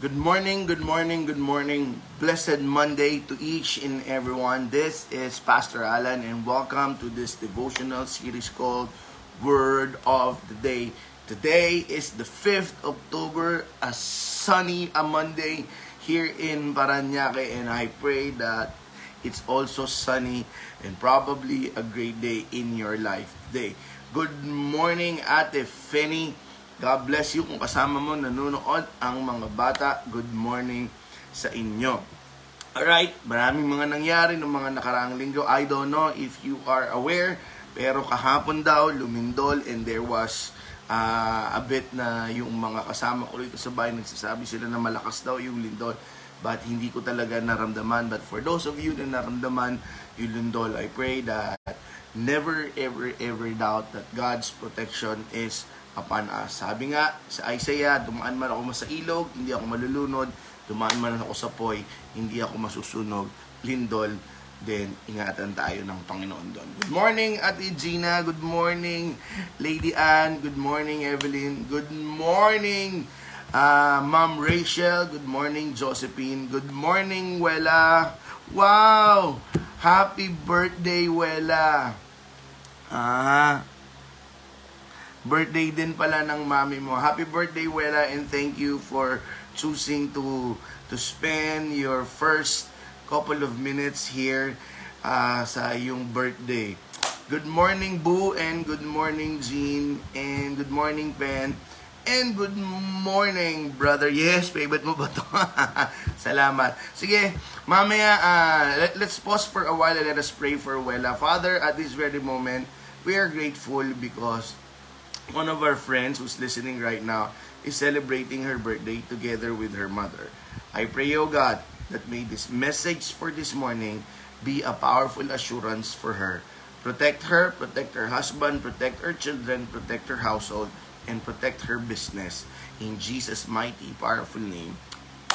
Good morning, good morning, good morning. Blessed Monday to each and everyone. This is Pastor Alan and welcome to this devotional series called Word of the Day. Today is the 5th October, a sunny a Monday here in Paranaque and I pray that it's also sunny and probably a great day in your life today. Good morning, Ate Fenny. God bless you kung kasama mo nanonood ang mga bata. Good morning sa inyo. Alright, maraming mga nangyari ng mga nakaraang linggo. I don't know if you are aware, pero kahapon daw lumindol and there was uh, a bit na yung mga kasama ko rito sa bahay nagsasabi sila na malakas daw yung lindol. But hindi ko talaga naramdaman. But for those of you na naramdaman yung lindol, I pray that never ever ever doubt that God's protection is upon us. Sabi nga sa Isaiah, dumaan man ako sa ilog, hindi ako malulunod. Dumaan man ako sa poy, hindi ako masusunog. Lindol, then ingatan tayo ng Panginoon doon. Good morning, Ate Gina. Good morning, Lady Ann. Good morning, Evelyn. Good morning, uh, Ma'am Rachel. Good morning, Josephine. Good morning, Wela. Wow! Happy birthday, Wela. Ah, birthday din pala ng mami mo. Happy birthday, Wela, and thank you for choosing to to spend your first couple of minutes here uh, sa iyong birthday. Good morning, Boo, and good morning, Jean, and good morning, Pen, and good morning, brother. Yes, favorite mo ba to? Salamat. Sige, mamaya, uh, let, let's pause for a while and let us pray for Wela. Father, at this very moment, we are grateful because one of our friends who's listening right now is celebrating her birthday together with her mother. I pray, O God, that may this message for this morning be a powerful assurance for her. Protect her, protect her husband, protect her children, protect her household, and protect her business. In Jesus' mighty, powerful name.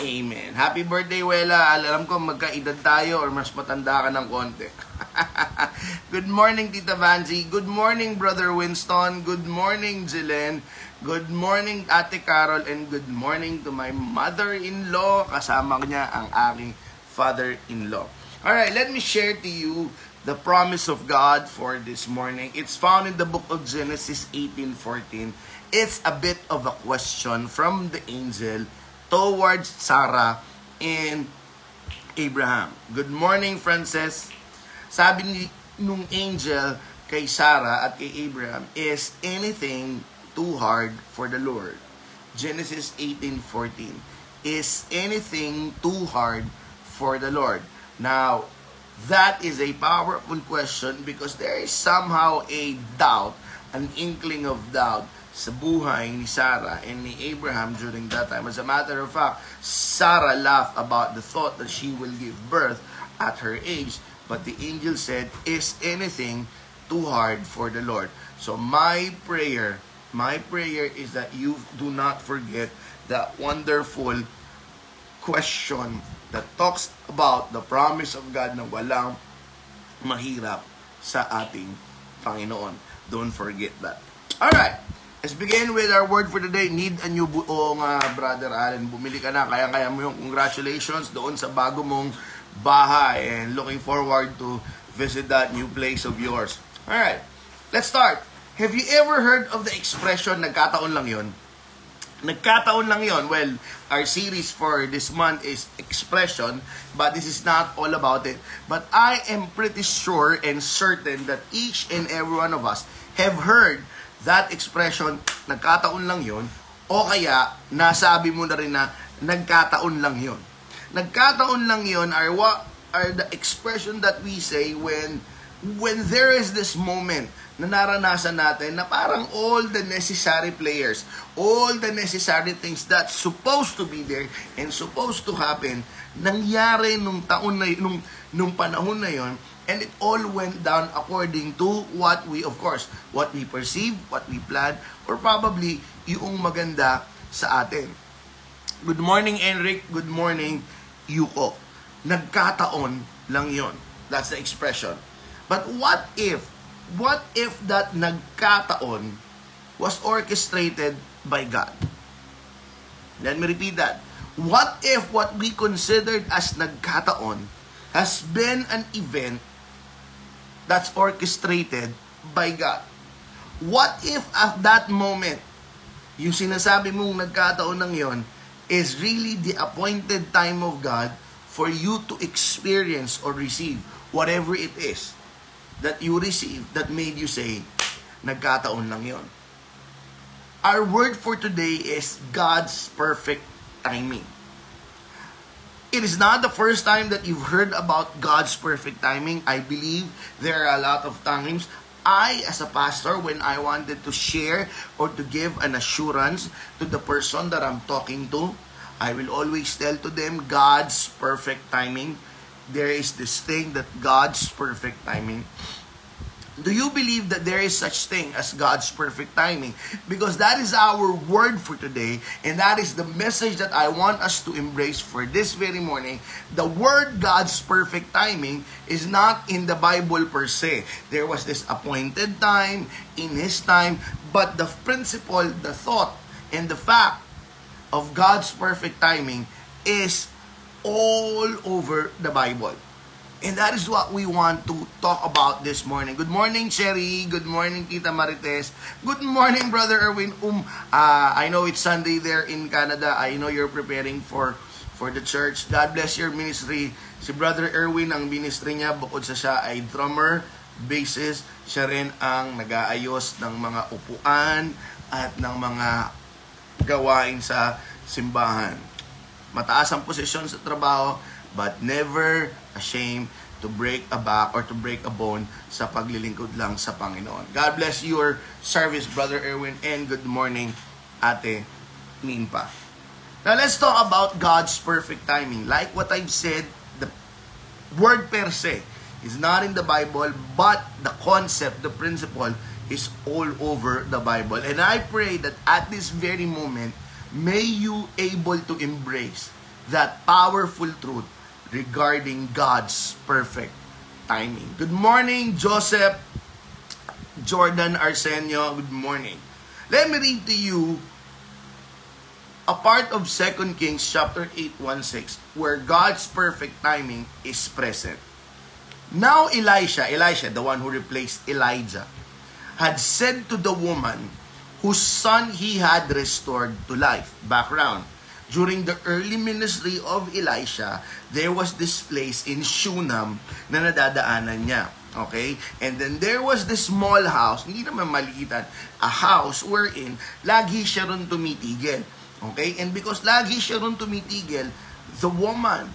Amen. Happy birthday, Wela. Alam ko magkaedad tayo or mas matanda ka ng konti. Good morning, Tita Vanzi. Good morning, Brother Winston. Good morning, Jilen. Good morning, Ate Carol. And good morning to my mother-in-law. Kasama niya ang aking father-in-law. Alright, let me share to you the promise of God for this morning. It's found in the book of Genesis 18.14. It's a bit of a question from the angel towards Sarah and Abraham. Good morning, Frances. Sabi ni nung angel kay Sarah at kay Abraham, is anything too hard for the Lord? Genesis 18:14. Is anything too hard for the Lord? Now, that is a powerful question because there is somehow a doubt, an inkling of doubt sa buhay ni Sarah and ni Abraham during that time. As a matter of fact, Sarah laughed about the thought that she will give birth at her age. But the angel said, Is anything too hard for the Lord? So my prayer, my prayer is that you do not forget that wonderful question that talks about the promise of God na walang mahirap sa ating Panginoon. Don't forget that. Alright. Let's begin with our word for today. Need a new buong uh, Brother Allen. Bumili ka na. Kaya-kaya mo yung congratulations doon sa bago mong bahay. And looking forward to visit that new place of yours. Alright. Let's start. Have you ever heard of the expression, nagkataon lang yon? Nagkataon lang yon. Well, our series for this month is expression, but this is not all about it. But I am pretty sure and certain that each and every one of us have heard that expression, nagkataon lang yon o kaya nasabi mo na rin na nagkataon lang yon. Nagkataon lang yon are what are the expression that we say when when there is this moment na naranasan natin na parang all the necessary players, all the necessary things that supposed to be there and supposed to happen, nangyari nung taon na nung, nung panahon na yon And it all went down according to what we, of course, what we perceive, what we plan, or probably yung maganda sa atin. Good morning, Enric. Good morning, Yuko. Nagkataon lang yon. That's the expression. But what if, what if that nagkataon was orchestrated by God? Let me repeat that. What if what we considered as nagkataon has been an event that's orchestrated by God? What if at that moment, yung sinasabi mong nagkataon ng yon is really the appointed time of God for you to experience or receive whatever it is that you receive that made you say, nagkataon lang yon. Our word for today is God's perfect timing. It is not the first time that you've heard about God's perfect timing. I believe there are a lot of times I, as a pastor, when I wanted to share or to give an assurance to the person that I'm talking to, I will always tell to them God's perfect timing. There is this thing that God's perfect timing Do you believe that there is such thing as God's perfect timing? Because that is our word for today, and that is the message that I want us to embrace for this very morning. The word God's perfect timing is not in the Bible per se. There was this appointed time in His time, but the principle, the thought, and the fact of God's perfect timing is all over the Bible. And that is what we want to talk about this morning. Good morning, Cherry. Good morning, Tita Marites. Good morning, Brother Erwin. Um, uh, I know it's Sunday there in Canada. I know you're preparing for for the church. God bless your ministry. Si Brother Erwin, ang ministry niya, bukod sa siya ay drummer, bassist, siya rin ang nag-aayos ng mga upuan at ng mga gawain sa simbahan. Mataas ang posisyon sa trabaho, but never ashamed to break a back or to break a bone sa paglilingkod lang sa Panginoon. God bless your service, Brother Erwin, and good morning, Ate Ninpa. Now, let's talk about God's perfect timing. Like what I've said, the word per se is not in the Bible, but the concept, the principle, is all over the Bible. And I pray that at this very moment, may you able to embrace that powerful truth regarding God's perfect timing. Good morning, Joseph Jordan Arsenio. Good morning. Let me read to you a part of 2 Kings chapter 8, 1, 6, where God's perfect timing is present. Now Elisha, Elisha, the one who replaced Elijah, had said to the woman whose son he had restored to life. Background during the early ministry of Elisha, there was this place in Shunam na nadadaanan niya. Okay? And then there was this small house, hindi naman maliitan, a house wherein lagi siya ron tumitigil. Okay? And because lagi siya ron tumitigil, the woman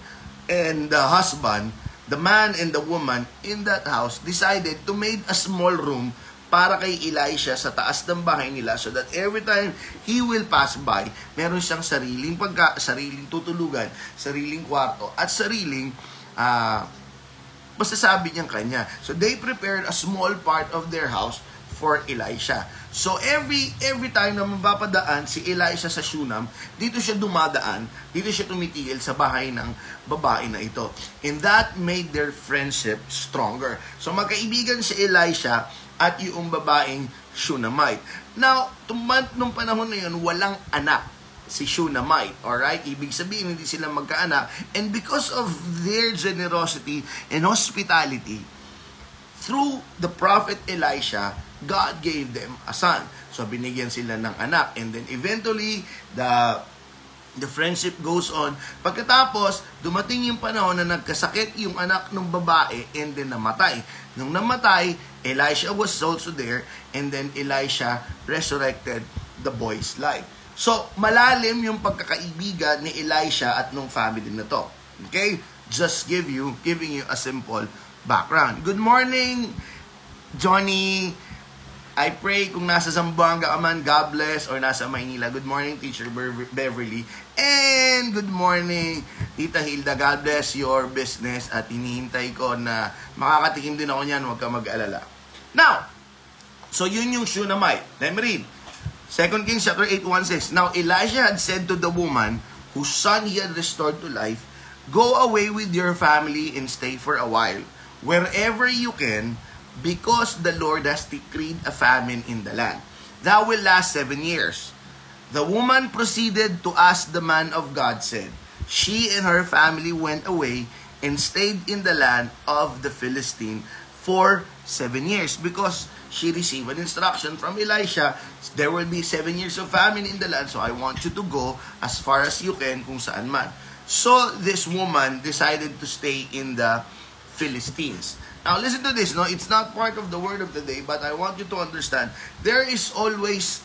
and the husband, the man and the woman in that house decided to make a small room para kay Elisha sa taas ng bahay nila so that every time he will pass by, meron siyang sariling pagka, sariling tutulugan, sariling kwarto, at sariling uh, masasabi niyang kanya. So they prepared a small part of their house for Elisha. So every every time na mapapadaan si Elisha sa Shunam, dito siya dumadaan, dito siya tumitigil sa bahay ng babae na ito. And that made their friendship stronger. So magkaibigan si Elisha at yung babaeng Shunammite. Now, tumant nung panahon na yun, walang anak si Shunammite. Alright? Ibig sabihin, hindi sila magkaanak. And because of their generosity and hospitality, through the prophet Elisha, God gave them a son. So, binigyan sila ng anak. And then eventually, the the friendship goes on. Pagkatapos, dumating yung panahon na nagkasakit yung anak ng babae and then namatay. Nung namatay, Elisha was also there and then Elisha resurrected the boy's life. So, malalim yung pagkakaibigan ni Elisha at nung family na to. Okay? Just give you, giving you a simple background. Good morning, Johnny. I pray kung nasa Zamboanga ka man, God bless, or nasa Maynila. Good morning, Teacher Beverly. And good morning, Tita Hilda. God bless your business. At hinihintay ko na makakatikim din ako niyan, huwag ka mag-alala. Now, so yun yung Shunammite. Let me read. 2 Kings chapter 8, 1 says, Now Elijah had said to the woman whose son he had restored to life, Go away with your family and stay for a while. Wherever you can, because the Lord has decreed a famine in the land. That will last seven years. The woman proceeded to ask the man of God, said, She and her family went away and stayed in the land of the Philistine for seven years because she received an instruction from Elisha, there will be seven years of famine in the land, so I want you to go as far as you can kung saan man. So this woman decided to stay in the Philistines. Now listen to this, no? It's not part of the word of the day, but I want you to understand, there is always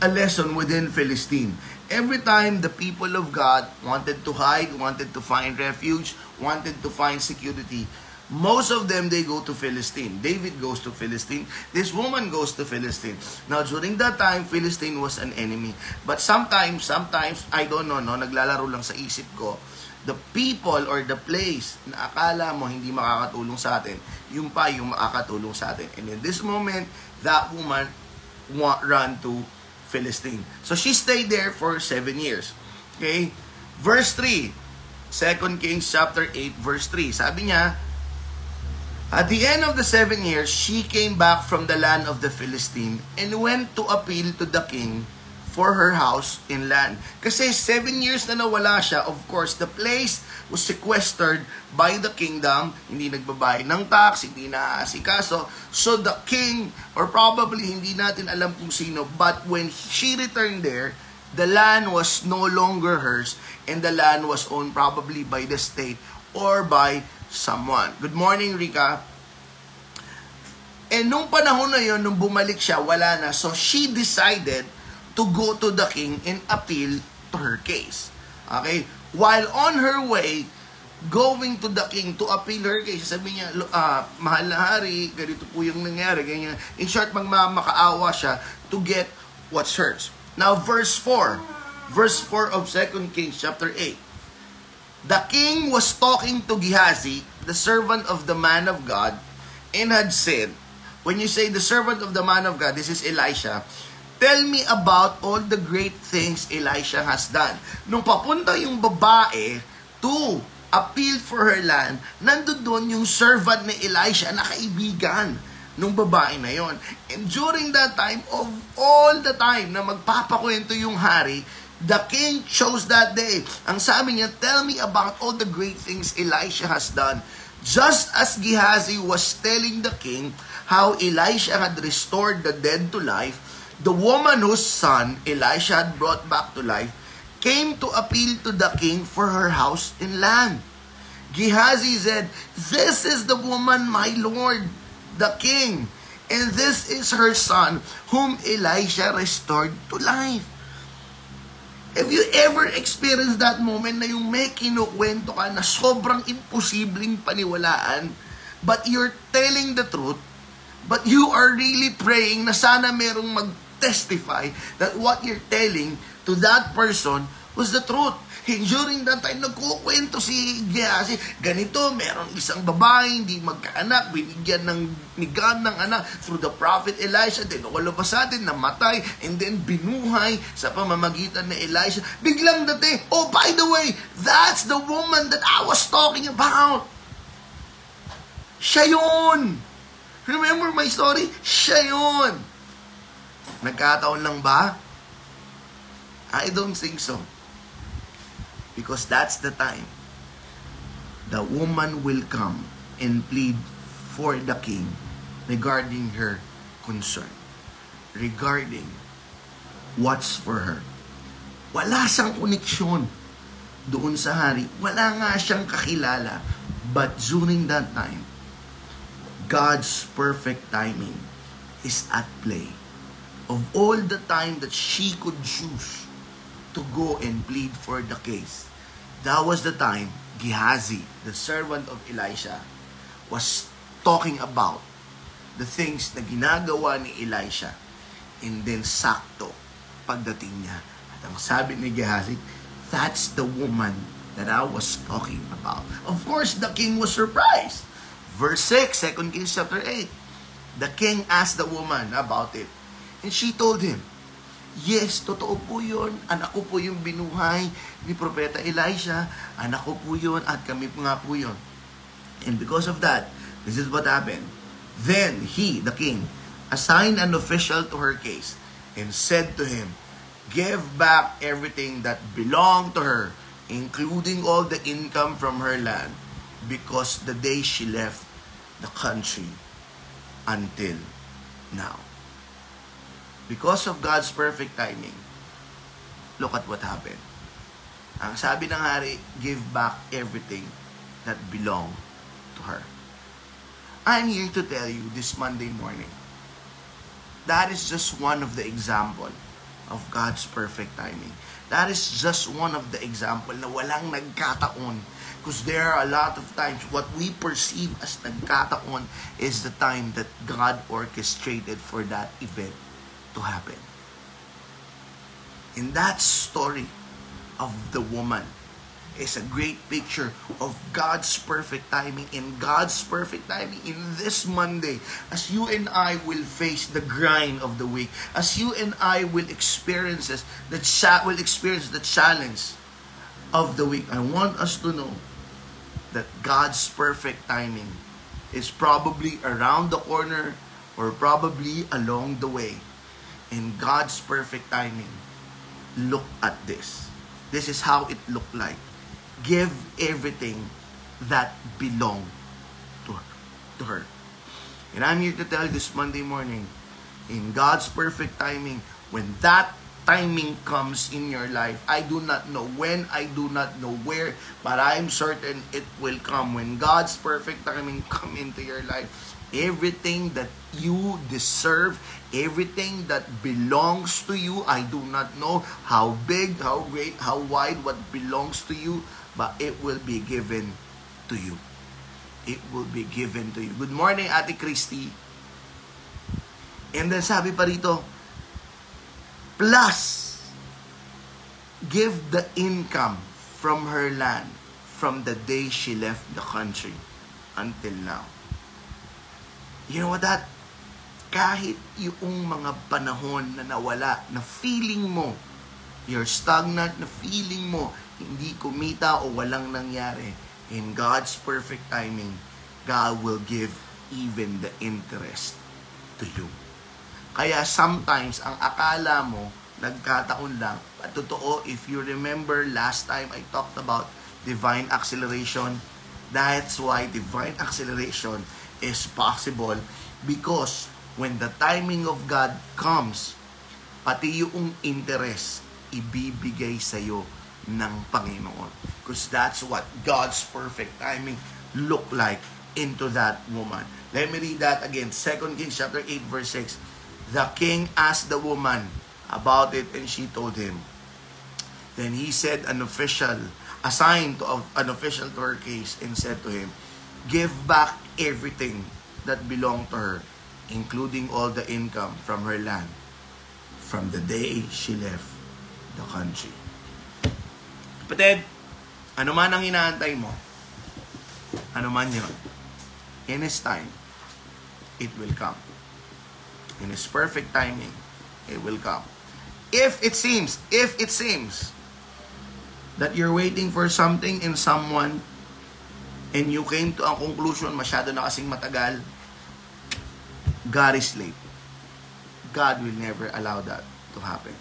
a lesson within Philistine. Every time the people of God wanted to hide, wanted to find refuge, wanted to find security, most of them they go to Philistine. David goes to Philistine. This woman goes to Philistine. Now during that time, Philistine was an enemy. But sometimes, sometimes, I don't know, no, naglalaro lang sa isip ko, the people or the place na akala mo hindi makakatulong sa atin, yung pa yung makakatulong sa atin. And in this moment, that woman wa- run to Philistine. So she stayed there for seven years. Okay? Verse 3. 2 Kings chapter 8 verse 3. Sabi niya, At the end of the seven years, she came back from the land of the Philistine and went to appeal to the king for her house in land. Kasi seven years na nawala siya, of course, the place was sequestered by the kingdom, hindi nagbabayad ng tax, hindi naaasikaso. So the king, or probably hindi natin alam kung sino, but when she returned there, the land was no longer hers and the land was owned probably by the state or by someone. Good morning, Rika. And nung panahon na yon, nung bumalik siya, wala na. So she decided to go to the king and appeal to her case. Okay? While on her way, going to the king to appeal her case, sabi niya, uh, mahal na hari, ganito po yung nangyari, ganyan. In short, magmamakaawa siya to get what's hers. Now, verse 4. Verse 4 of 2 Kings chapter 8. The king was talking to Gehazi, the servant of the man of God, and had said, when you say the servant of the man of God, this is Elisha, tell me about all the great things Elisha has done. Nung papunta yung babae to appeal for her land, nandun doon yung servant ni Elisha na kaibigan nung babae na yon. And during that time, of all the time na magpapakwento yung hari, The king chose that day. Ang sabi niya, tell me about all the great things Elisha has done. Just as Gehazi was telling the king how Elisha had restored the dead to life, the woman whose son Elisha had brought back to life came to appeal to the king for her house and land. Gehazi said, This is the woman, my lord, the king, and this is her son, whom Elisha restored to life. Have you ever experienced that moment na yung may kinukwento ka na sobrang imposibleng paniwalaan, but you're telling the truth, but you are really praying na sana merong mag-testify that what you're telling to that person was the truth. And during that time, nagkukwento si Gehazi, ganito, merong isang babae, hindi magkaanak, binigyan ng ni God ng anak through the prophet Elisha, then pa sa atin, namatay, and then binuhay sa pamamagitan ni Elisha. Biglang dati, oh, by the way, that's the woman that I was talking about. Siya yun. Remember my story? Siya yun. Nagkataon lang ba? I don't think so. Because that's the time the woman will come and plead for the king regarding her concern. Regarding what's for her. Wala siyang koneksyon doon sa hari. Wala nga siyang kakilala. But during that time, God's perfect timing is at play. Of all the time that she could choose to go and plead for the case. That was the time Gehazi, the servant of Elisha, was talking about the things na ginagawa ni Elisha and then sakto pagdating niya. At ang sabi ni Gehazi, that's the woman that I was talking about. Of course, the king was surprised. Verse 6, 2 Kings chapter 8. The king asked the woman about it. And she told him, Yes, totoo po yun. Anak ko po yung binuhay ni Propeta Elisha. Anak ko po yun at kami po nga po yun. And because of that, this is what happened. Then he, the king, assigned an official to her case and said to him, give back everything that belonged to her, including all the income from her land, because the day she left the country until now. Because of God's perfect timing, look at what happened. Ang sabi ng hari, give back everything that belonged to her. I'm here to tell you this Monday morning, that is just one of the example of God's perfect timing. That is just one of the example na walang nagkataon. Because there are a lot of times what we perceive as nagkataon is the time that God orchestrated for that event to happen. In that story of the woman, is a great picture of God's perfect timing in God's perfect timing in this Monday as you and I will face the grind of the week as you and I will experience the cha- will experience the challenge of the week I want us to know that God's perfect timing is probably around the corner or probably along the way in God's perfect timing look at this this is how it looked like give everything that belong to her, to her. And I'm here to tell you this Monday morning, in God's perfect timing, when that timing comes in your life, I do not know when, I do not know where, but I'm certain it will come. When God's perfect timing come into your life, everything that you deserve, everything that belongs to you, I do not know how big, how great, how wide, what belongs to you, but it will be given to you. It will be given to you. Good morning, Ate Christy. And then sabi pa rito, plus, give the income from her land from the day she left the country until now. You know what that? Kahit yung mga panahon na nawala, na feeling mo, you're stagnant, na feeling mo, hindi kumita o walang nangyari, in God's perfect timing, God will give even the interest to you. Kaya sometimes, ang akala mo, nagkataon lang. At totoo, if you remember last time I talked about divine acceleration, that's why divine acceleration is possible because when the timing of God comes, pati yung interest ibibigay sa'yo ng Panginoon. Because that's what God's perfect timing look like into that woman. Let me read that again. 2 Kings chapter 8 verse 6. The king asked the woman about it and she told him. Then he said an official, assigned to an official to her case and said to him, Give back everything that belonged to her, including all the income from her land, from the day she left the country. Kapatid, ano man ang inaantay mo, ano man yun, in His time, it will come. In His perfect timing, it will come. If it seems, if it seems that you're waiting for something in someone and you came to a conclusion masyado na kasing matagal, God is late. God will never allow that to happen.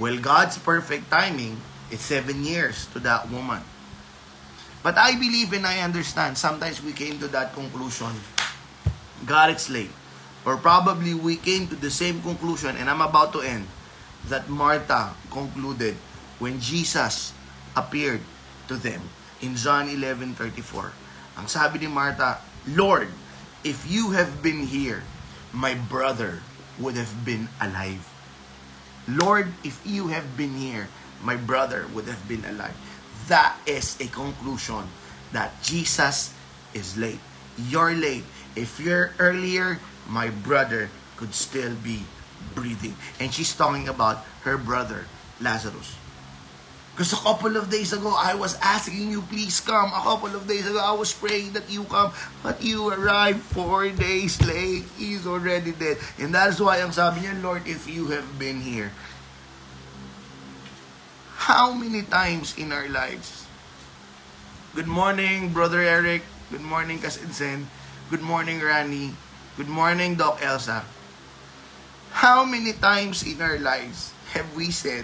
Well, God's perfect timing It's seven years to that woman. But I believe and I understand, sometimes we came to that conclusion, God, is late. Or probably we came to the same conclusion, and I'm about to end, that Martha concluded when Jesus appeared to them in John 11:34. Ang sabi ni Martha, Lord, if you have been here, my brother would have been alive. Lord, if you have been here, my brother would have been alive. That is a conclusion that Jesus is late. You're late. If you're earlier, my brother could still be breathing. And she's talking about her brother, Lazarus. Because a couple of days ago, I was asking you, please come. A couple of days ago, I was praying that you come. But you arrived four days late. He's already dead. And that's why ang sabi niya, Lord, if you have been here, How many times in our lives? Good morning, Brother Eric. Good morning, Kasinsen. Good morning, Rani. Good morning, Doc Elsa. How many times in our lives have we said,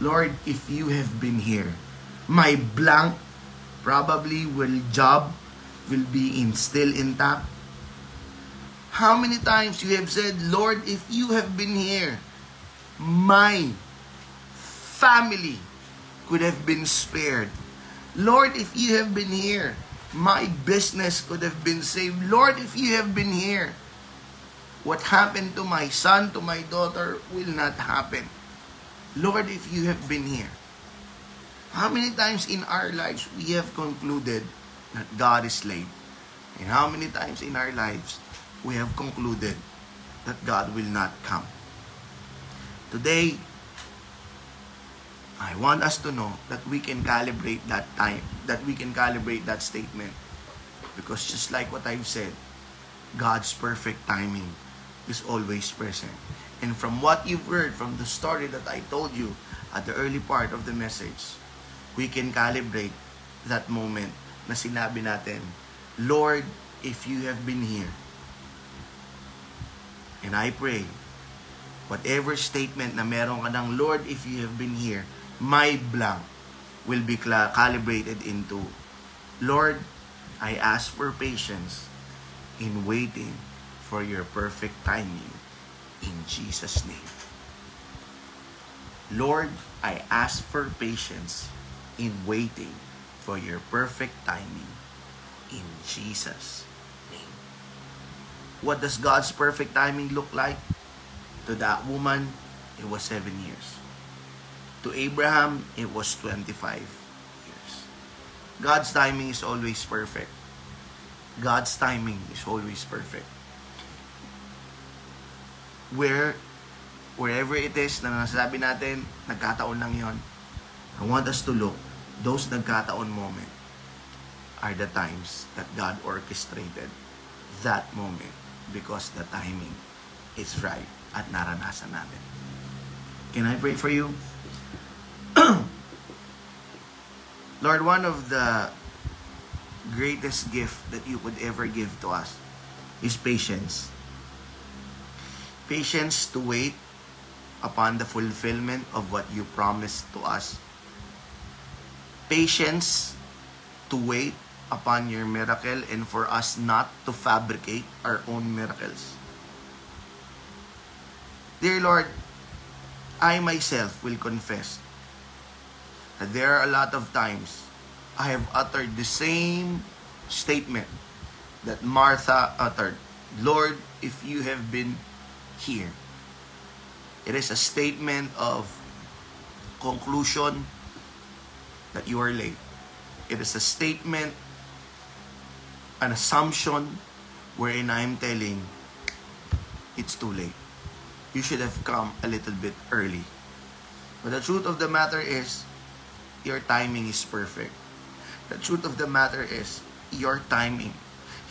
Lord, if you have been here, my blank probably will job will be in still intact. How many times you have said, Lord, if you have been here, my family could have been spared. Lord, if you have been here, my business could have been saved. Lord, if you have been here, what happened to my son, to my daughter, will not happen. Lord, if you have been here, how many times in our lives we have concluded that God is late? And how many times in our lives we have concluded that God will not come? Today, I want us to know that we can calibrate that time, that we can calibrate that statement. Because just like what I've said, God's perfect timing is always present. And from what you've heard from the story that I told you at the early part of the message, we can calibrate that moment na sinabi natin, Lord, if you have been here, and I pray, whatever statement na meron ka ng, Lord, if you have been here, my blank will be calibrated into, Lord, I ask for patience in waiting for your perfect timing in Jesus' name. Lord, I ask for patience in waiting for your perfect timing in Jesus' name. What does God's perfect timing look like? To that woman, it was seven years. To Abraham, it was 25 years. God's timing is always perfect. God's timing is always perfect. Where, wherever it is na nasabi natin, nagkataon lang yon. I want us to look, those nagkataon moment are the times that God orchestrated that moment because the timing is right at naranasan natin. Can I pray for you? Lord, one of the greatest gift that you could ever give to us is patience. Patience to wait upon the fulfillment of what you promised to us. Patience to wait upon your miracle and for us not to fabricate our own miracles. Dear Lord, I myself will confess that there are a lot of times I have uttered the same statement that Martha uttered. Lord, if you have been here. It is a statement of conclusion that you are late. It is a statement, an assumption wherein I'm telling it's too late. You should have come a little bit early. But the truth of the matter is, your timing is perfect. The truth of the matter is, your timing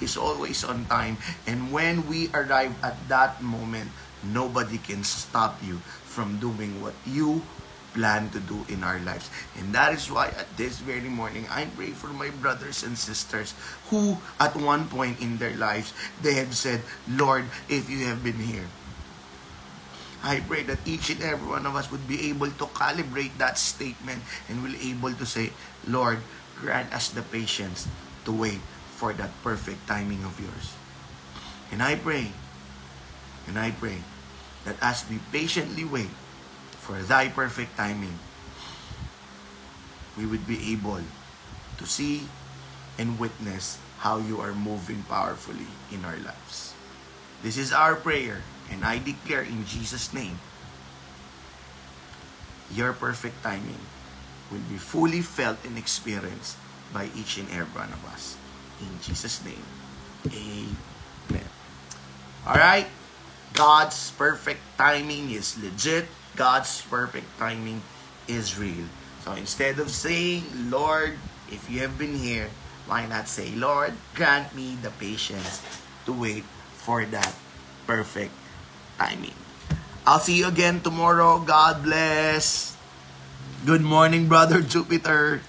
is always on time. And when we arrive at that moment, nobody can stop you from doing what you plan to do in our lives. And that is why at this very morning, I pray for my brothers and sisters who at one point in their lives, they have said, Lord, if you have been here, I pray that each and every one of us would be able to calibrate that statement and will able to say, Lord, grant us the patience to wait for that perfect timing of yours. And I pray, and I pray that as we patiently wait for thy perfect timing, we would be able to see and witness how you are moving powerfully in our lives. This is our prayer And I declare in Jesus' name, your perfect timing will be fully felt and experienced by each and every one of us. In Jesus' name, amen. All right? God's perfect timing is legit. God's perfect timing is real. So instead of saying, Lord, if you have been here, why not say, Lord, grant me the patience to wait for that perfect timing. I'll see you again tomorrow. God bless. Good morning, Brother Jupiter.